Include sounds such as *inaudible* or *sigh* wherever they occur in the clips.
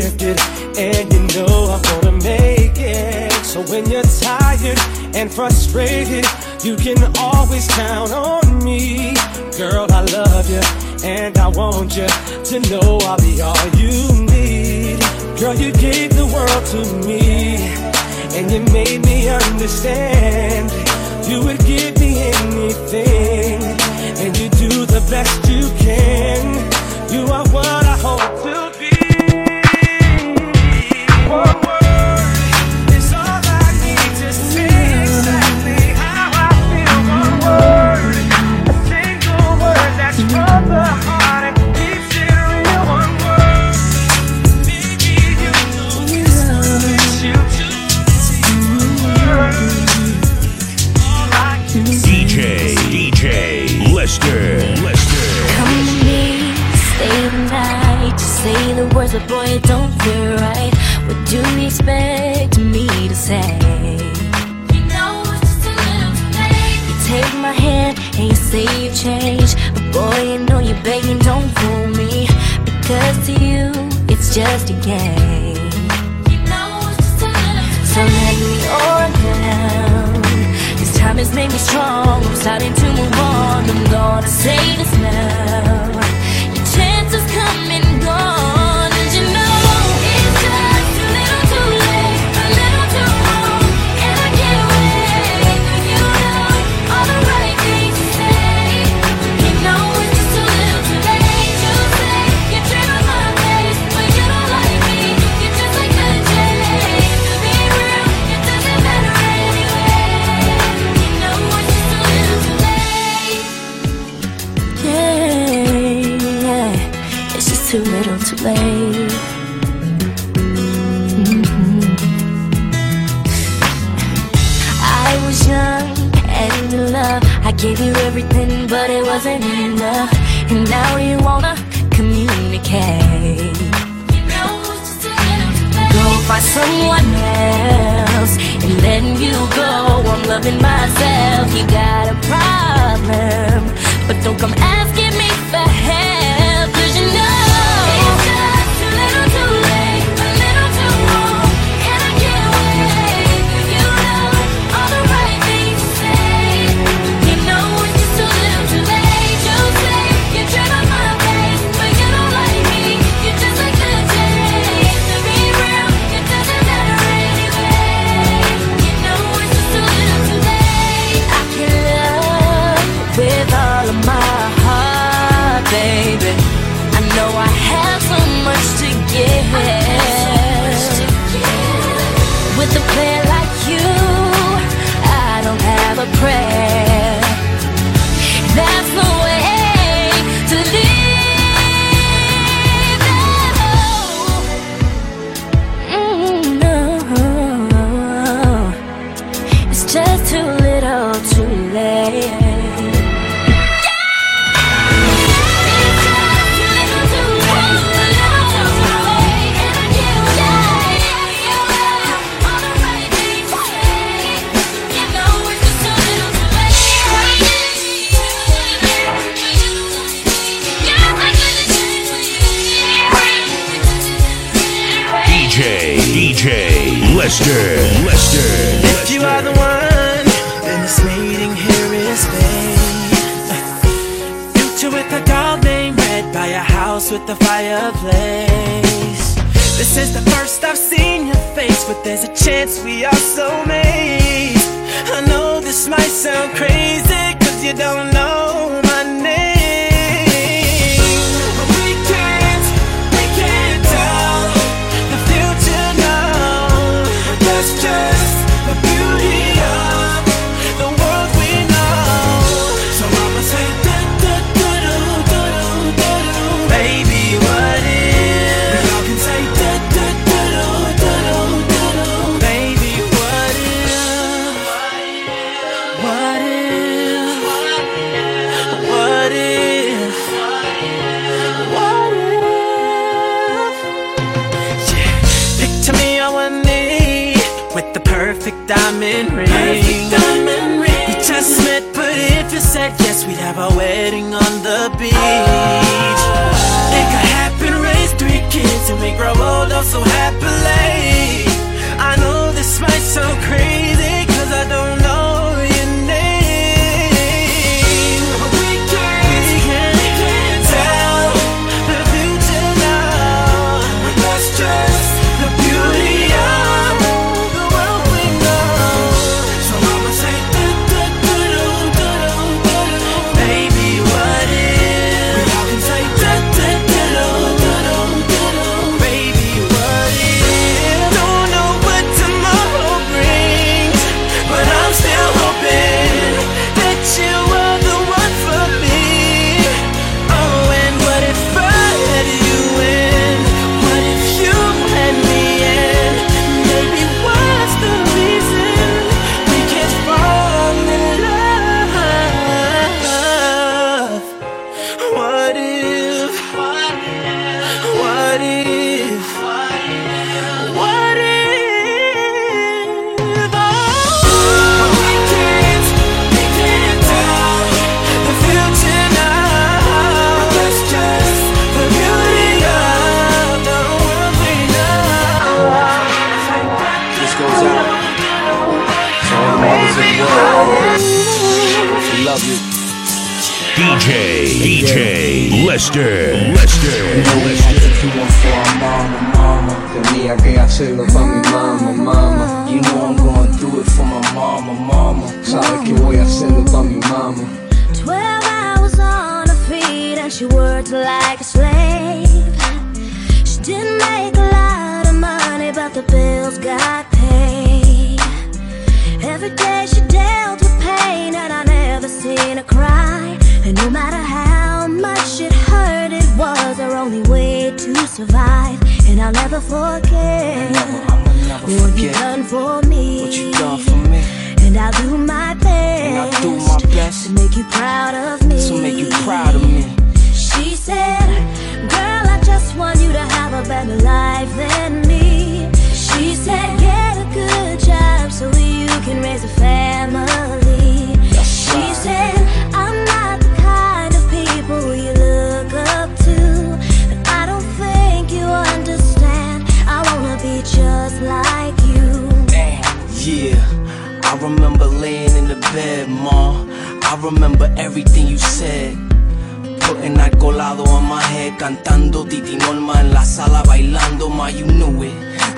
gifted, and you know I'm gonna make it. So when you're tired and frustrated, you can always count on me. Girl, I love you, and I want you to know I'll be all you need. Girl, you gave the world to me, and you made me understand. You would give me anything, and you do the best you can. You are what I hope to. so boy, it don't feel right. What do you expect me to say? You know it's just a little late. You take my hand and you say you changed, but boy, you know you're begging, don't fool me. Because to you, it's just a game. You know it's just a little so let me on down. This time has made me strong. I'm starting to move on. I'm gonna say this now.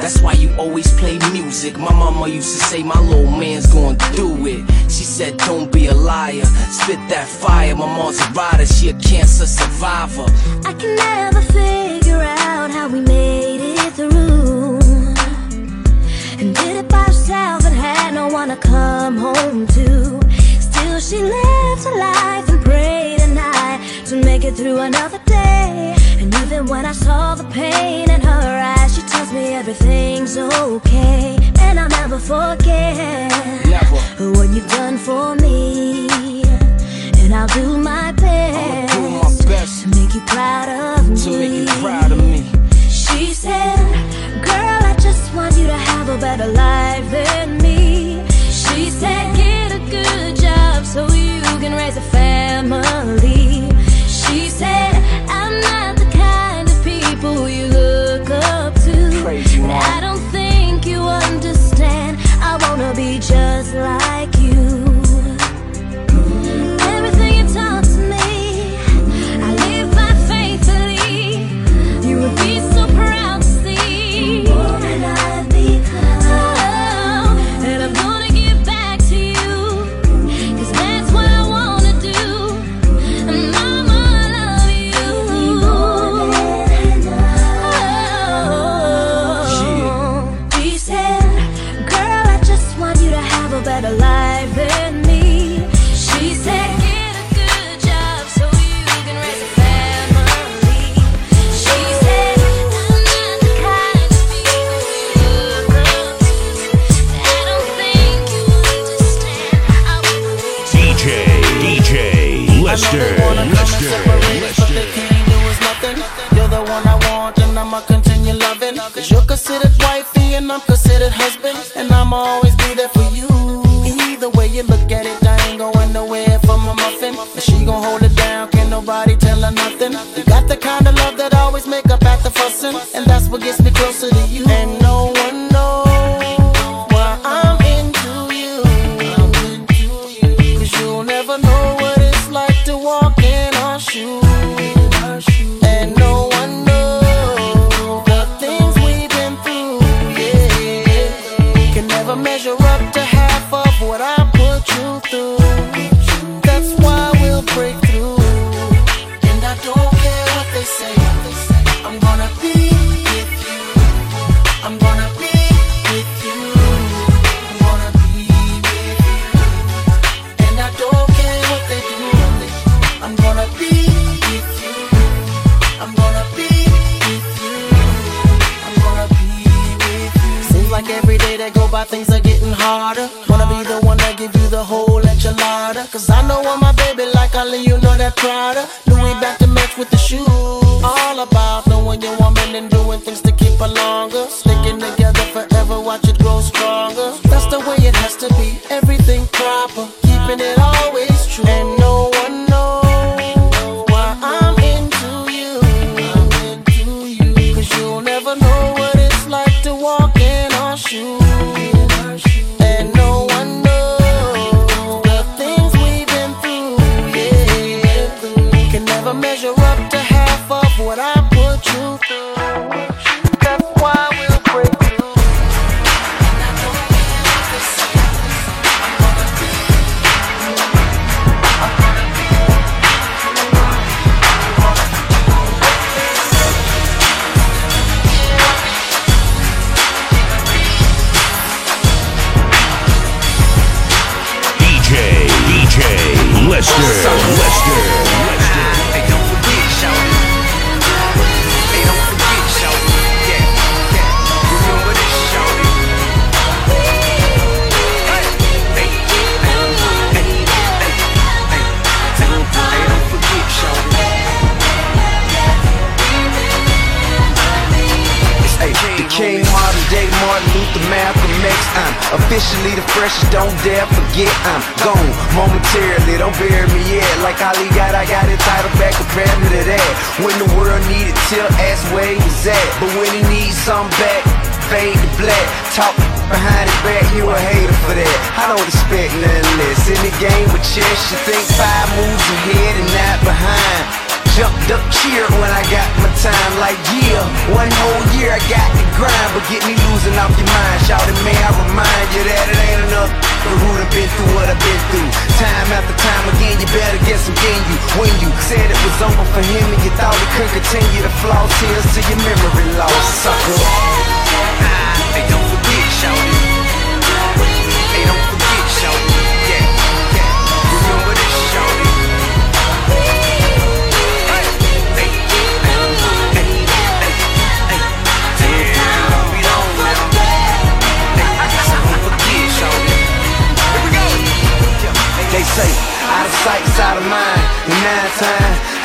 That's why you always play music. My mama used to say my little man's gonna do it. She said, don't be a liar. Spit that fire. My mom's a rider. She a cancer survivor. I can never figure out how we made it through. And did it by herself and had no one to come home to. Still she lived her life and prayed and I to make it through another day. And even when I saw the pain in her eyes tells me everything's okay And I'll never forget never. What you've done for me And I'll do my best, do my best To make you proud of me, proud of me. She said, girl I just want you to have a better life than me She said, get a good job so you can raise a family She said, I'm not the kind of people you look selalu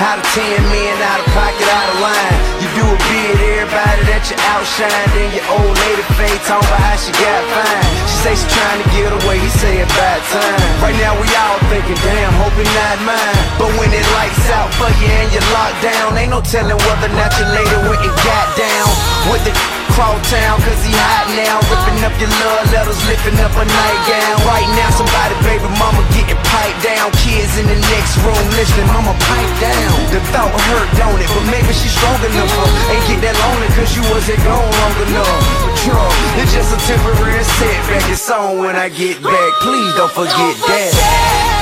Out of ten men, out of pocket, out of line. You do a bid, everybody that you outshine. Then your old lady fade on about how she got fine. She say she trying to get away, he say about time. Right now we all thinking, damn, hoping not mine. But when it lights out for you and you're locked down, ain't no telling whether or not your lady went and got down. with the Crawl town, cause he hot now. Ripping up your love letters, lifting up a nightgown. Right now, somebody, baby mama, getting piped down. Kids in the next room listening, mama, pipe down. The thought hurt, don't it? But maybe she's strong enough. Huh? Ain't get that lonely, cause you wasn't gone long enough. Trump, it's just a temporary setback. It's on when I get back. Please don't forget don't that. Forget.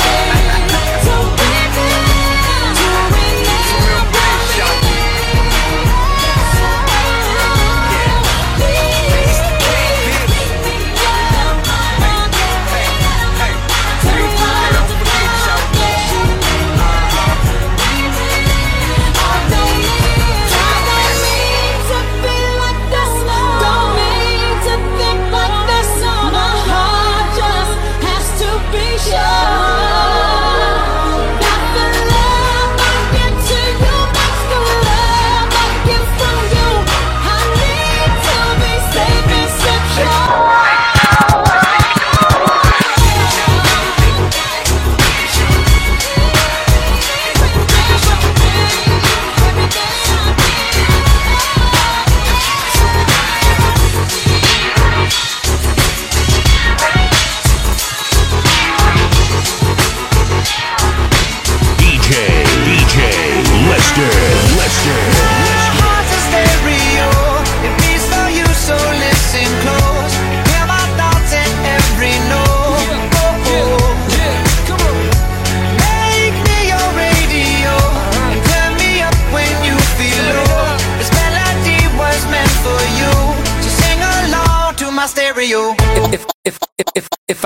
If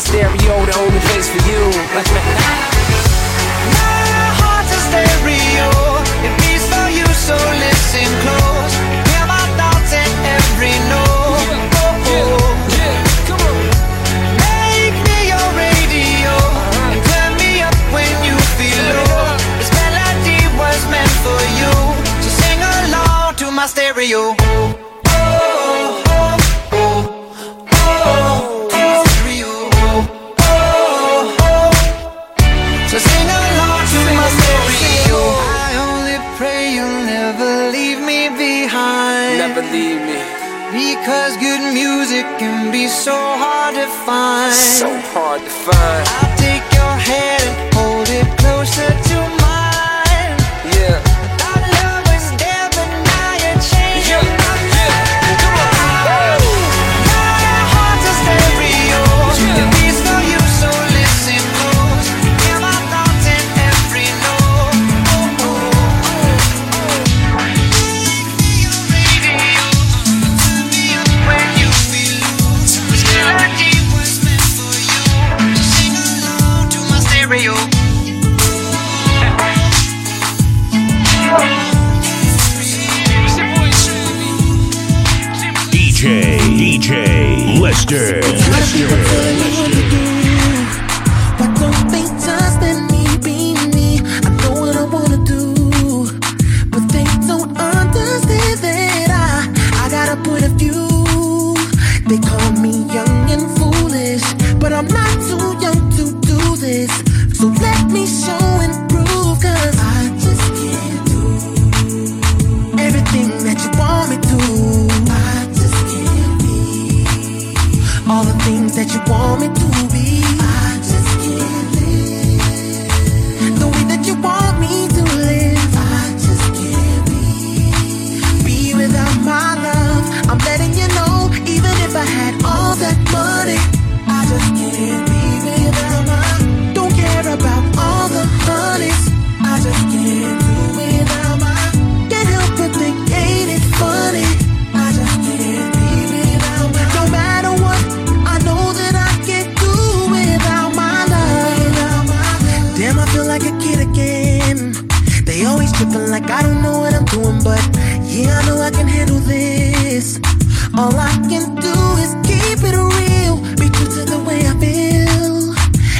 a stereo, the only place for you. *laughs* My heart's a stereo. It beats for you, so listen close. Hear my thoughts in every note. Oh, oh. Make me your radio and turn me up when you feel low. This melody was meant for you, so sing along to my stereo. Hard to find. So hard to find.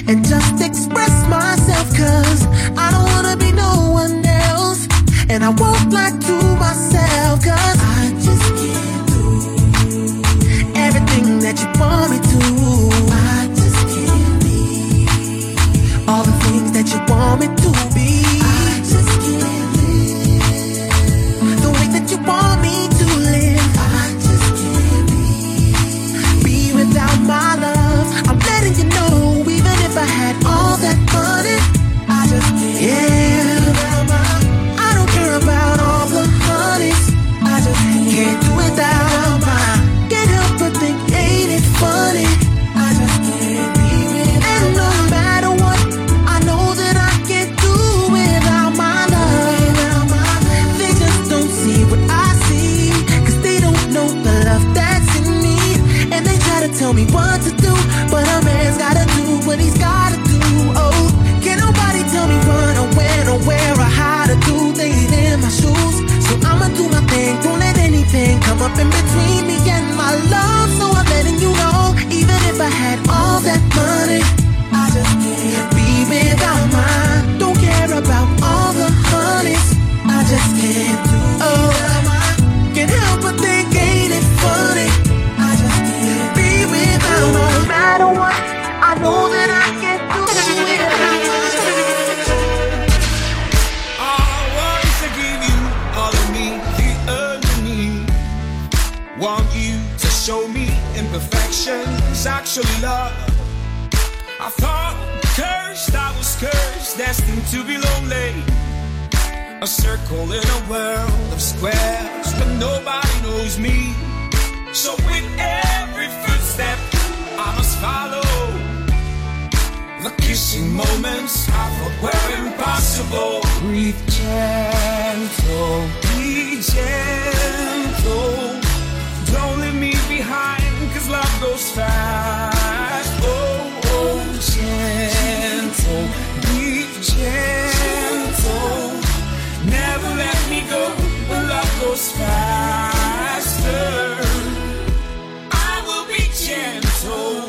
And just express myself, cause I don't wanna be no one else. And I won't lie to myself, cause I just can't do everything that you want me to. Up in between me and my love. So I'm letting you know, even if I had all that money, I just can't be without mine. Don't care about all the honeys, I just can't actually love. I thought cursed, I was cursed, destined to be lonely. A circle in a world of squares, but nobody knows me. So with every footstep, I must follow. The kissing moments I thought were impossible. Breathe gentle, be gentle. Oh, oh, gentle, be gentle. Never let me go when love goes faster. I will be gentle.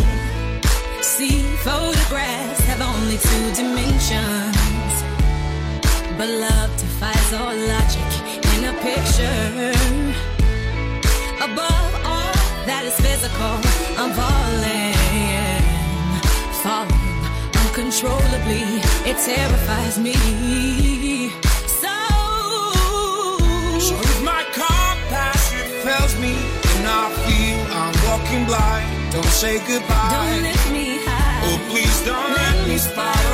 See, photographs have only two dimensions. But love defies all logic in a picture. Above all that is physical, I'm falling, falling uncontrollably. It terrifies me. So, So if my compass it fails me and I feel I'm walking blind, don't say goodbye. don't lift me high. Oh, please don't let me spiral.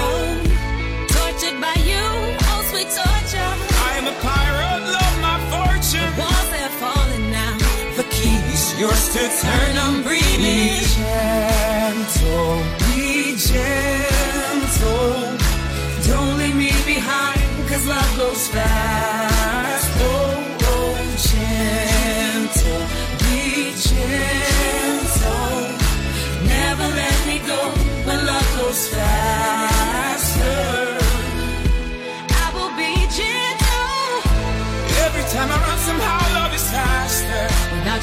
Yours to turn. I'm breathing. Be gentle, be gentle. Don't leave me behind, cause love goes fast.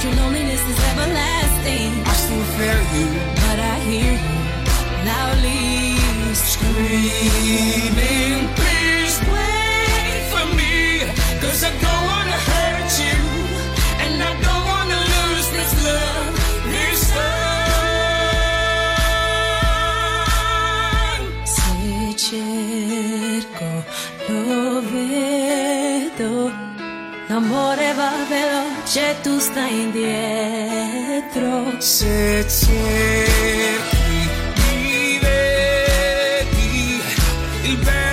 Your loneliness is everlasting. I still fear you. But I hear you loudly Screaming, L'amore va veloce, tu stai indietro. Se cerchi, mi vedi. Il bene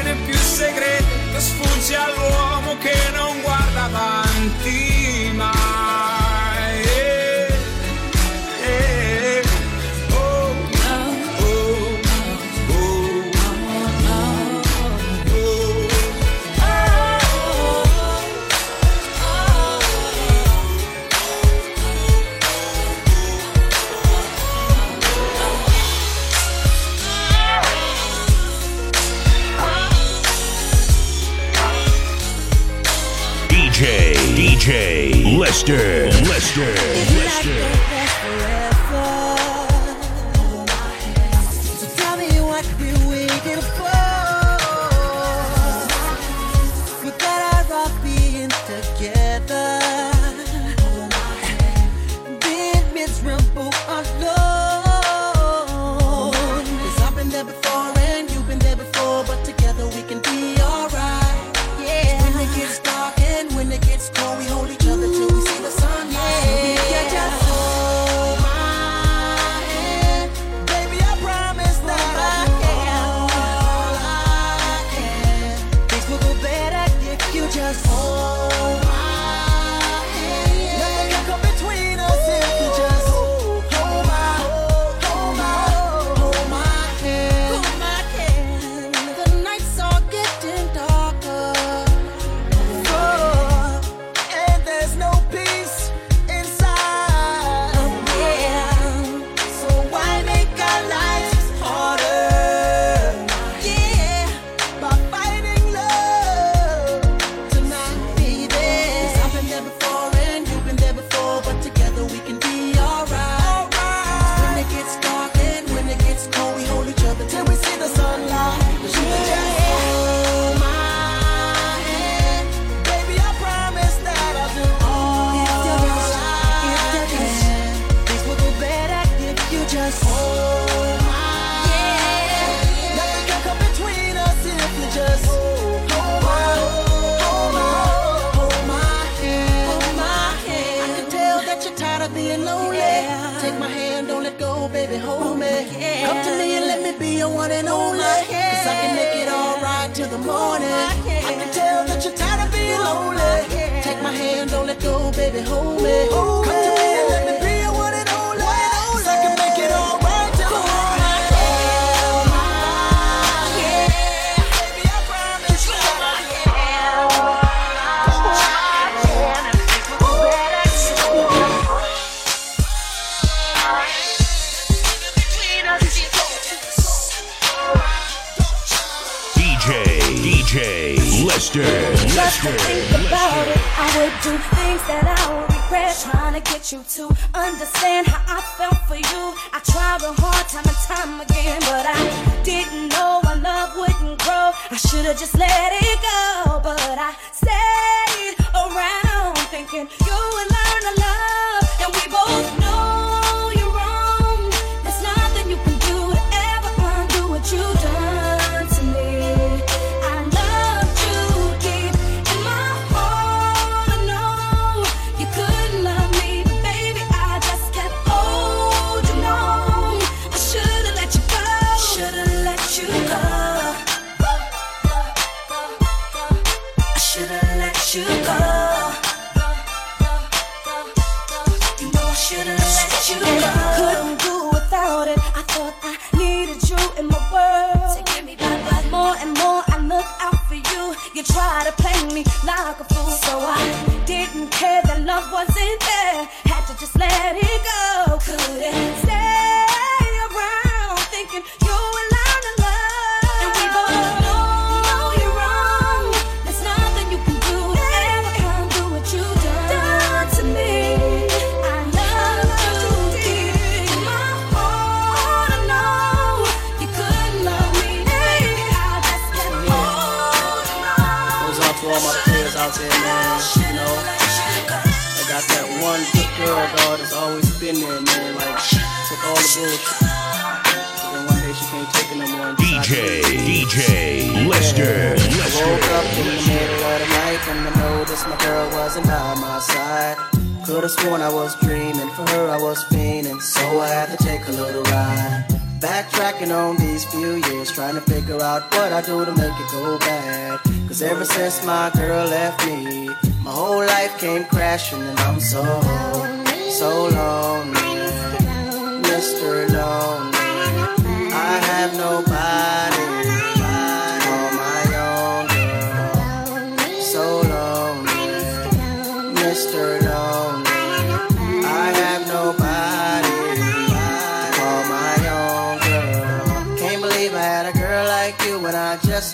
Lester, Lester, Lester.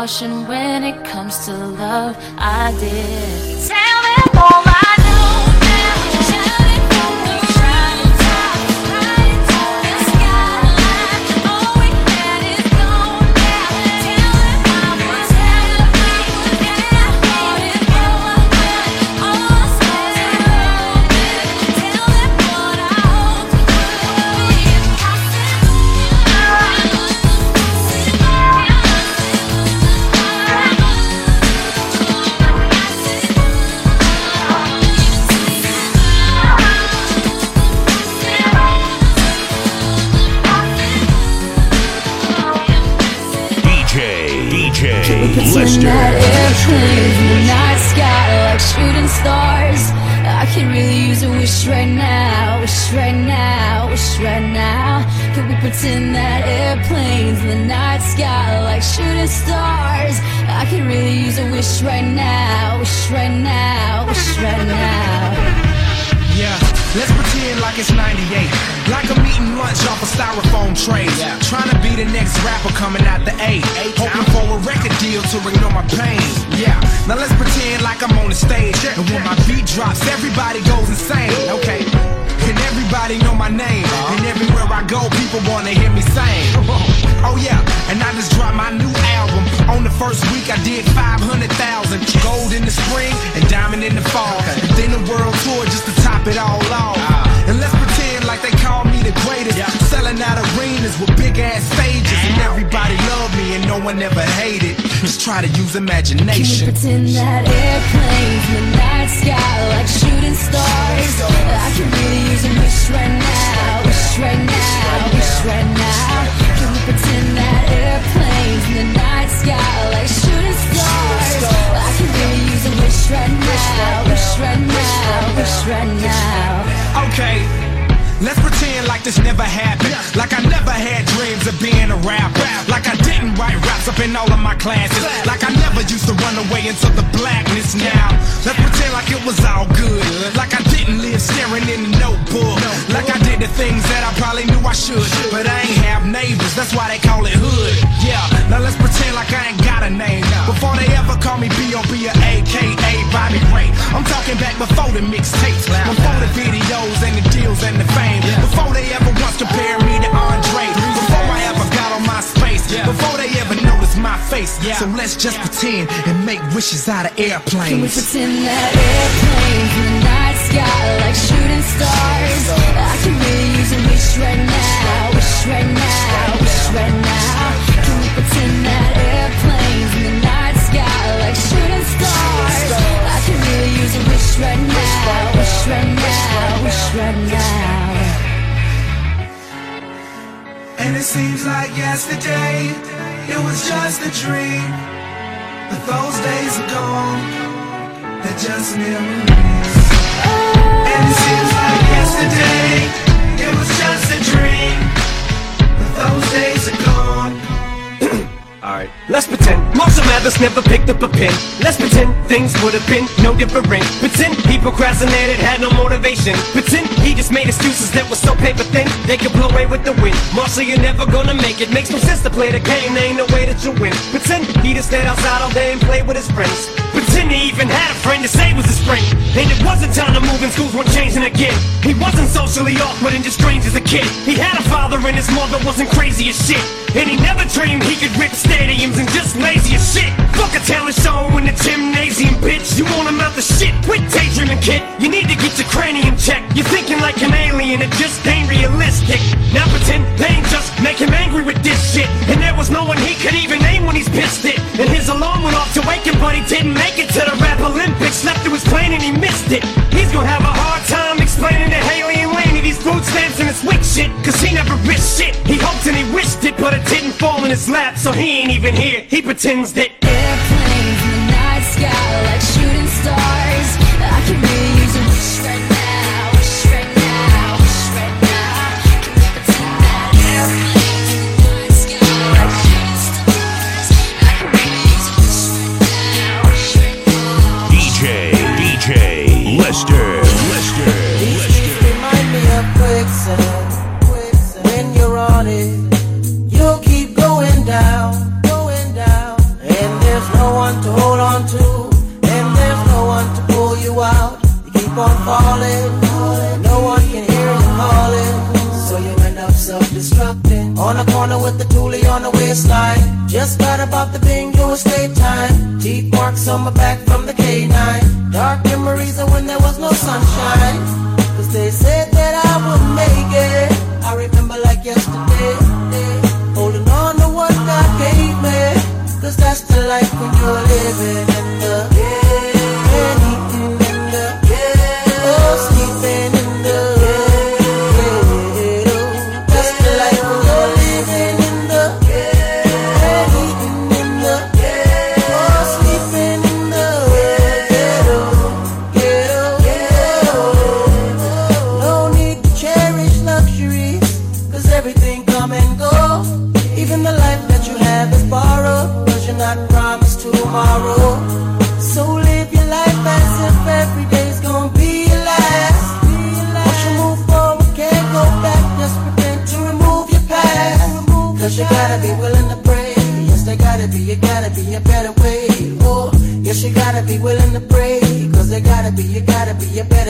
Caution when it comes to love. I did. Deal to ignore my pain. Yeah, now let's pretend like I'm on the stage. And when my beat drops, everybody goes insane. Okay. And everybody know my name. And everywhere I go, people wanna hear me sing. *laughs* Oh yeah, and I just dropped my new album. On the first week, I did 500,000. Gold in the spring and diamond in the fall. Then the world tour just to top it all off. And let's pretend like they call me the greatest. Yeah. Selling out arenas with big ass stages. And everybody love me and no one ever hated. Just try to use imagination. Can pretend that airplanes in the night sky like shooting stars? I can really use a wish right now, wish right now, wish right now. Can we pretend that airplanes in the night sky like shooting stars? I can really use a wish right now, wish right now, wish right now. Okay. Let's pretend like this never happened. Like I never had dreams of being a rapper. Like I didn't write raps up in all of my classes. Like I never used to run away into the blackness now. Let's pretend like it was all good. Like I didn't live staring in the notebook. Like I did the things that I probably knew I should. But I ain't have neighbors, that's why they call it hood. Yeah, now let's pretend like I ain't got a name. Before they ever call me B.O.B. or AKA Bobby Ray. I'm talking back before the mixtapes. Before the videos and the deals and the fame. Before they ever once compared me to Andre. Before I ever got on MySpace. Before they ever noticed my face. So let's just pretend and make wishes out of airplanes. Can we pretend that airplanes in the night sky like shooting stars? I can really use a wish right now, wish right now, wish right now. Can we pretend that airplanes in the night sky like shooting stars? I can really use a wish right now, wish right now, wish right now. And it seems like yesterday, it was just a dream. But those days are gone, they're just memories. And it seems like yesterday, it was just a dream. But those days are gone. Let's pretend Marshall Mathers never picked up a pen. Let's pretend things would have been no different. Pretend he procrastinated, had no motivation. Pretend he just made excuses that were so paper thin they could blow away with the wind. Marshall, you're never gonna make it. Makes no sense to play the game, there ain't no way that you win. Pretend he just stayed outside all day and played with his friends. Pretend he even had a friend to say was his friend. And it wasn't time to move and schools weren't changing again. He wasn't socially awkward and just strange as a kid. He had a father and his mother wasn't crazy as shit. And he never dreamed he could rip stadiums and just lazy as shit. Fuck a talent show in the gymnasium, bitch. You won't amount to shit. Quit daydreaming, kid. You need to get your cranium checked. You're thinking like an alien, it just ain't realistic. Now pretend pain just make him angry with this shit. And there was no one he could even name when he's pissed it. And his alarm went off to wake him, but he didn't make it to the rap Olympics. Left through his plane and he missed it. He's gonna have a hard time explaining to Hailie and Lainie these food stamps and this weak shit. Cause he never risked shit. He hoped and he wished it, but it didn't fall in his lap. So he ain't even here. He pretends that Airplanes in the night sky like shooting stars. Keep on falling, no one can hear you calling. So you end up self-destructing. On a corner with the toolie on the waistline. Just got about the bingo estate time. Teeth marks on my back from the K9. Dark memories of when there was no sunshine. Cause they said that I would make it. I remember like yesterday. Holding on to what God gave me. Cause that's the life when you're living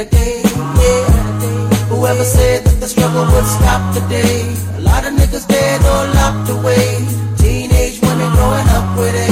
renegade. Yeah. Whoever said that the struggle would stop today? A lot of niggas dead or locked away. Teenage women growing up with it.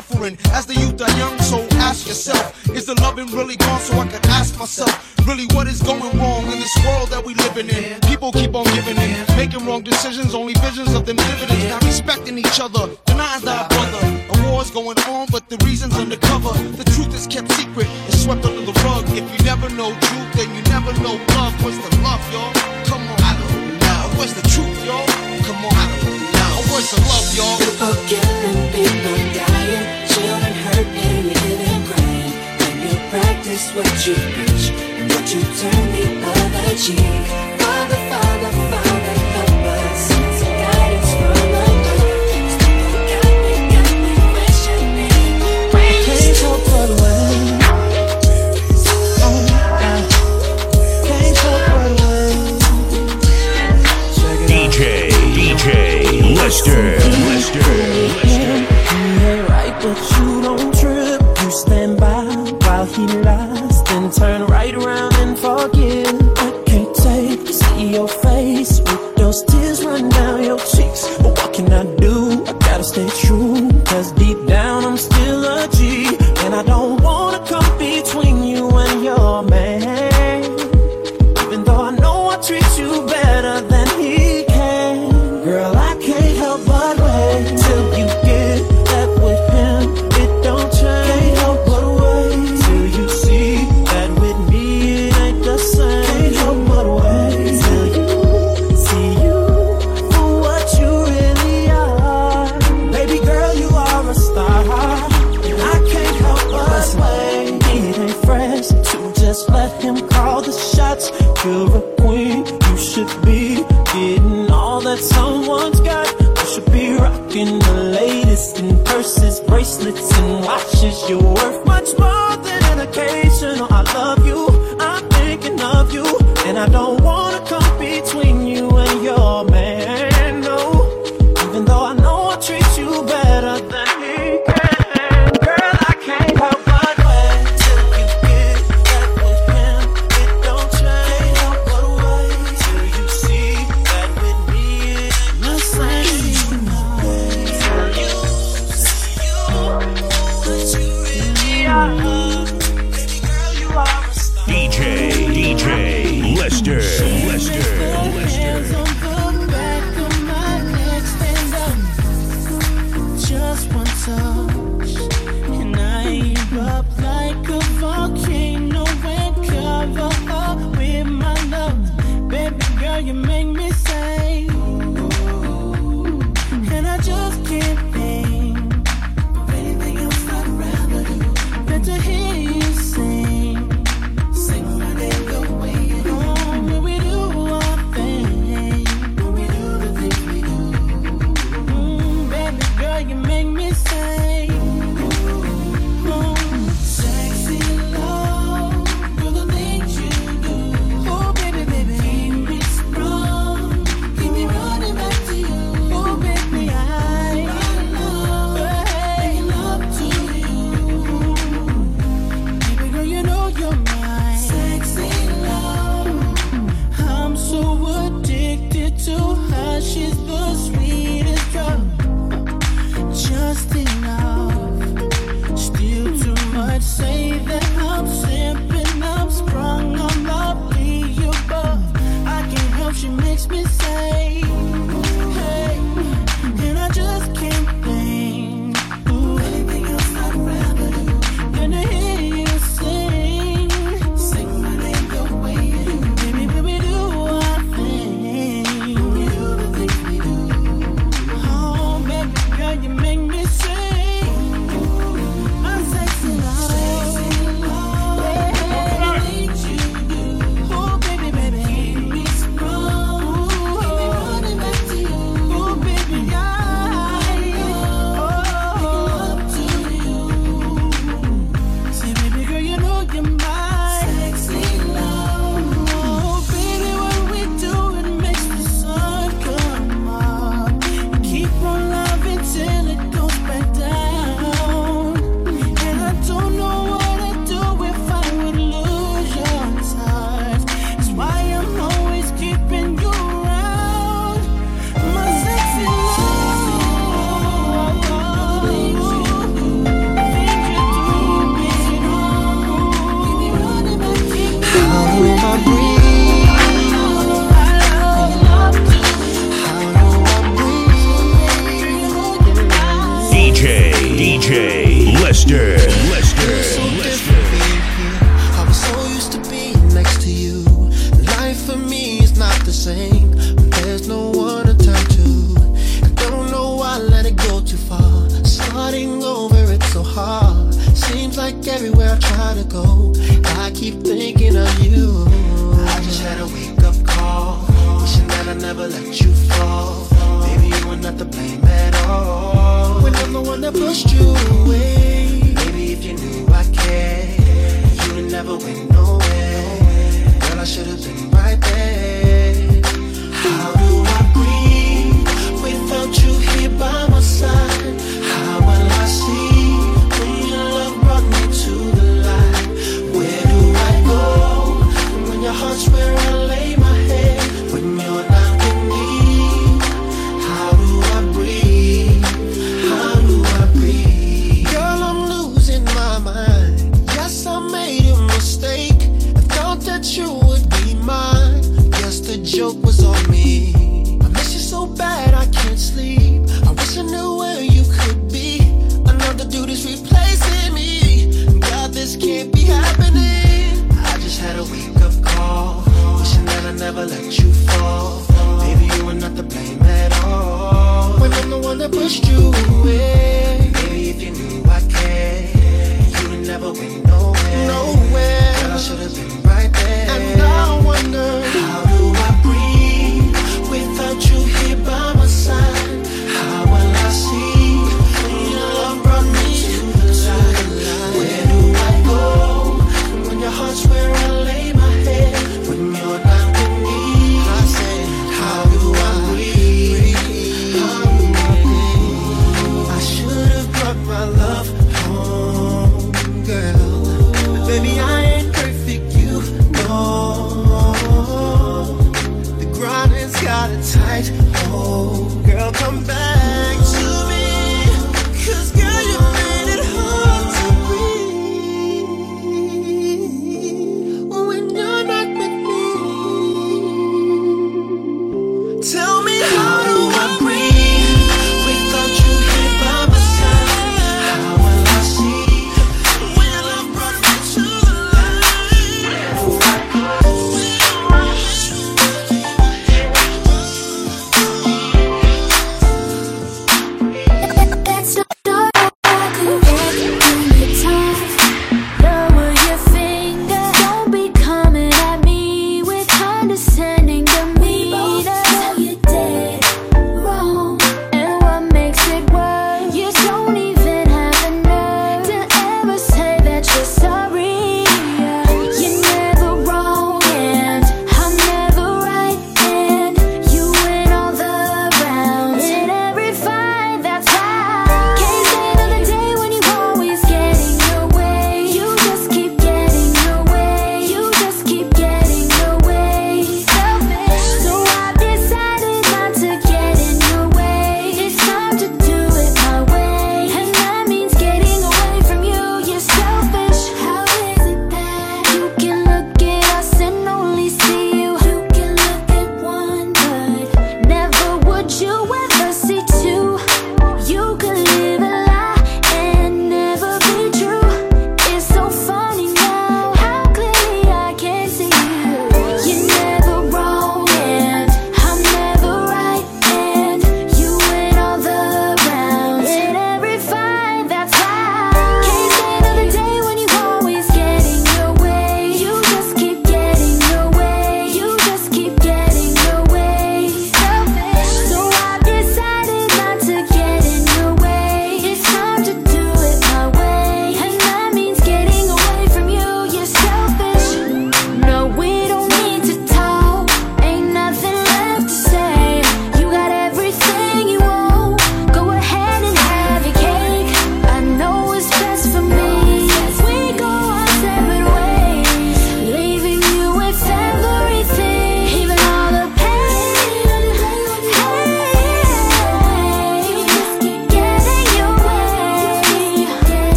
suffering as the youth are young. So ask yourself, is the loving really gone? So I can ask myself, really, what is going wrong in this world that we living in? People keep on giving in, making wrong decisions, only visions of them dividends. Not respecting each other, denying thy brother. A war's going on, but the reason's undercover. The truth is kept secret and swept under the rug. If you never know truth, then you never know love. What's the love, y'all? Come on, I don't know. What's the truth, y'all? Come on, I don't know. What's the love, y'all? People killing people. practice what you preach and what you turn the other cheek. Father, Father, Father, help us. From above. Got me, got me questioning. Can't. DJ, DJ, Lester, Lester. bracelets and watches. You're worth much more. never went nowhere. Girl, I should've been right there. How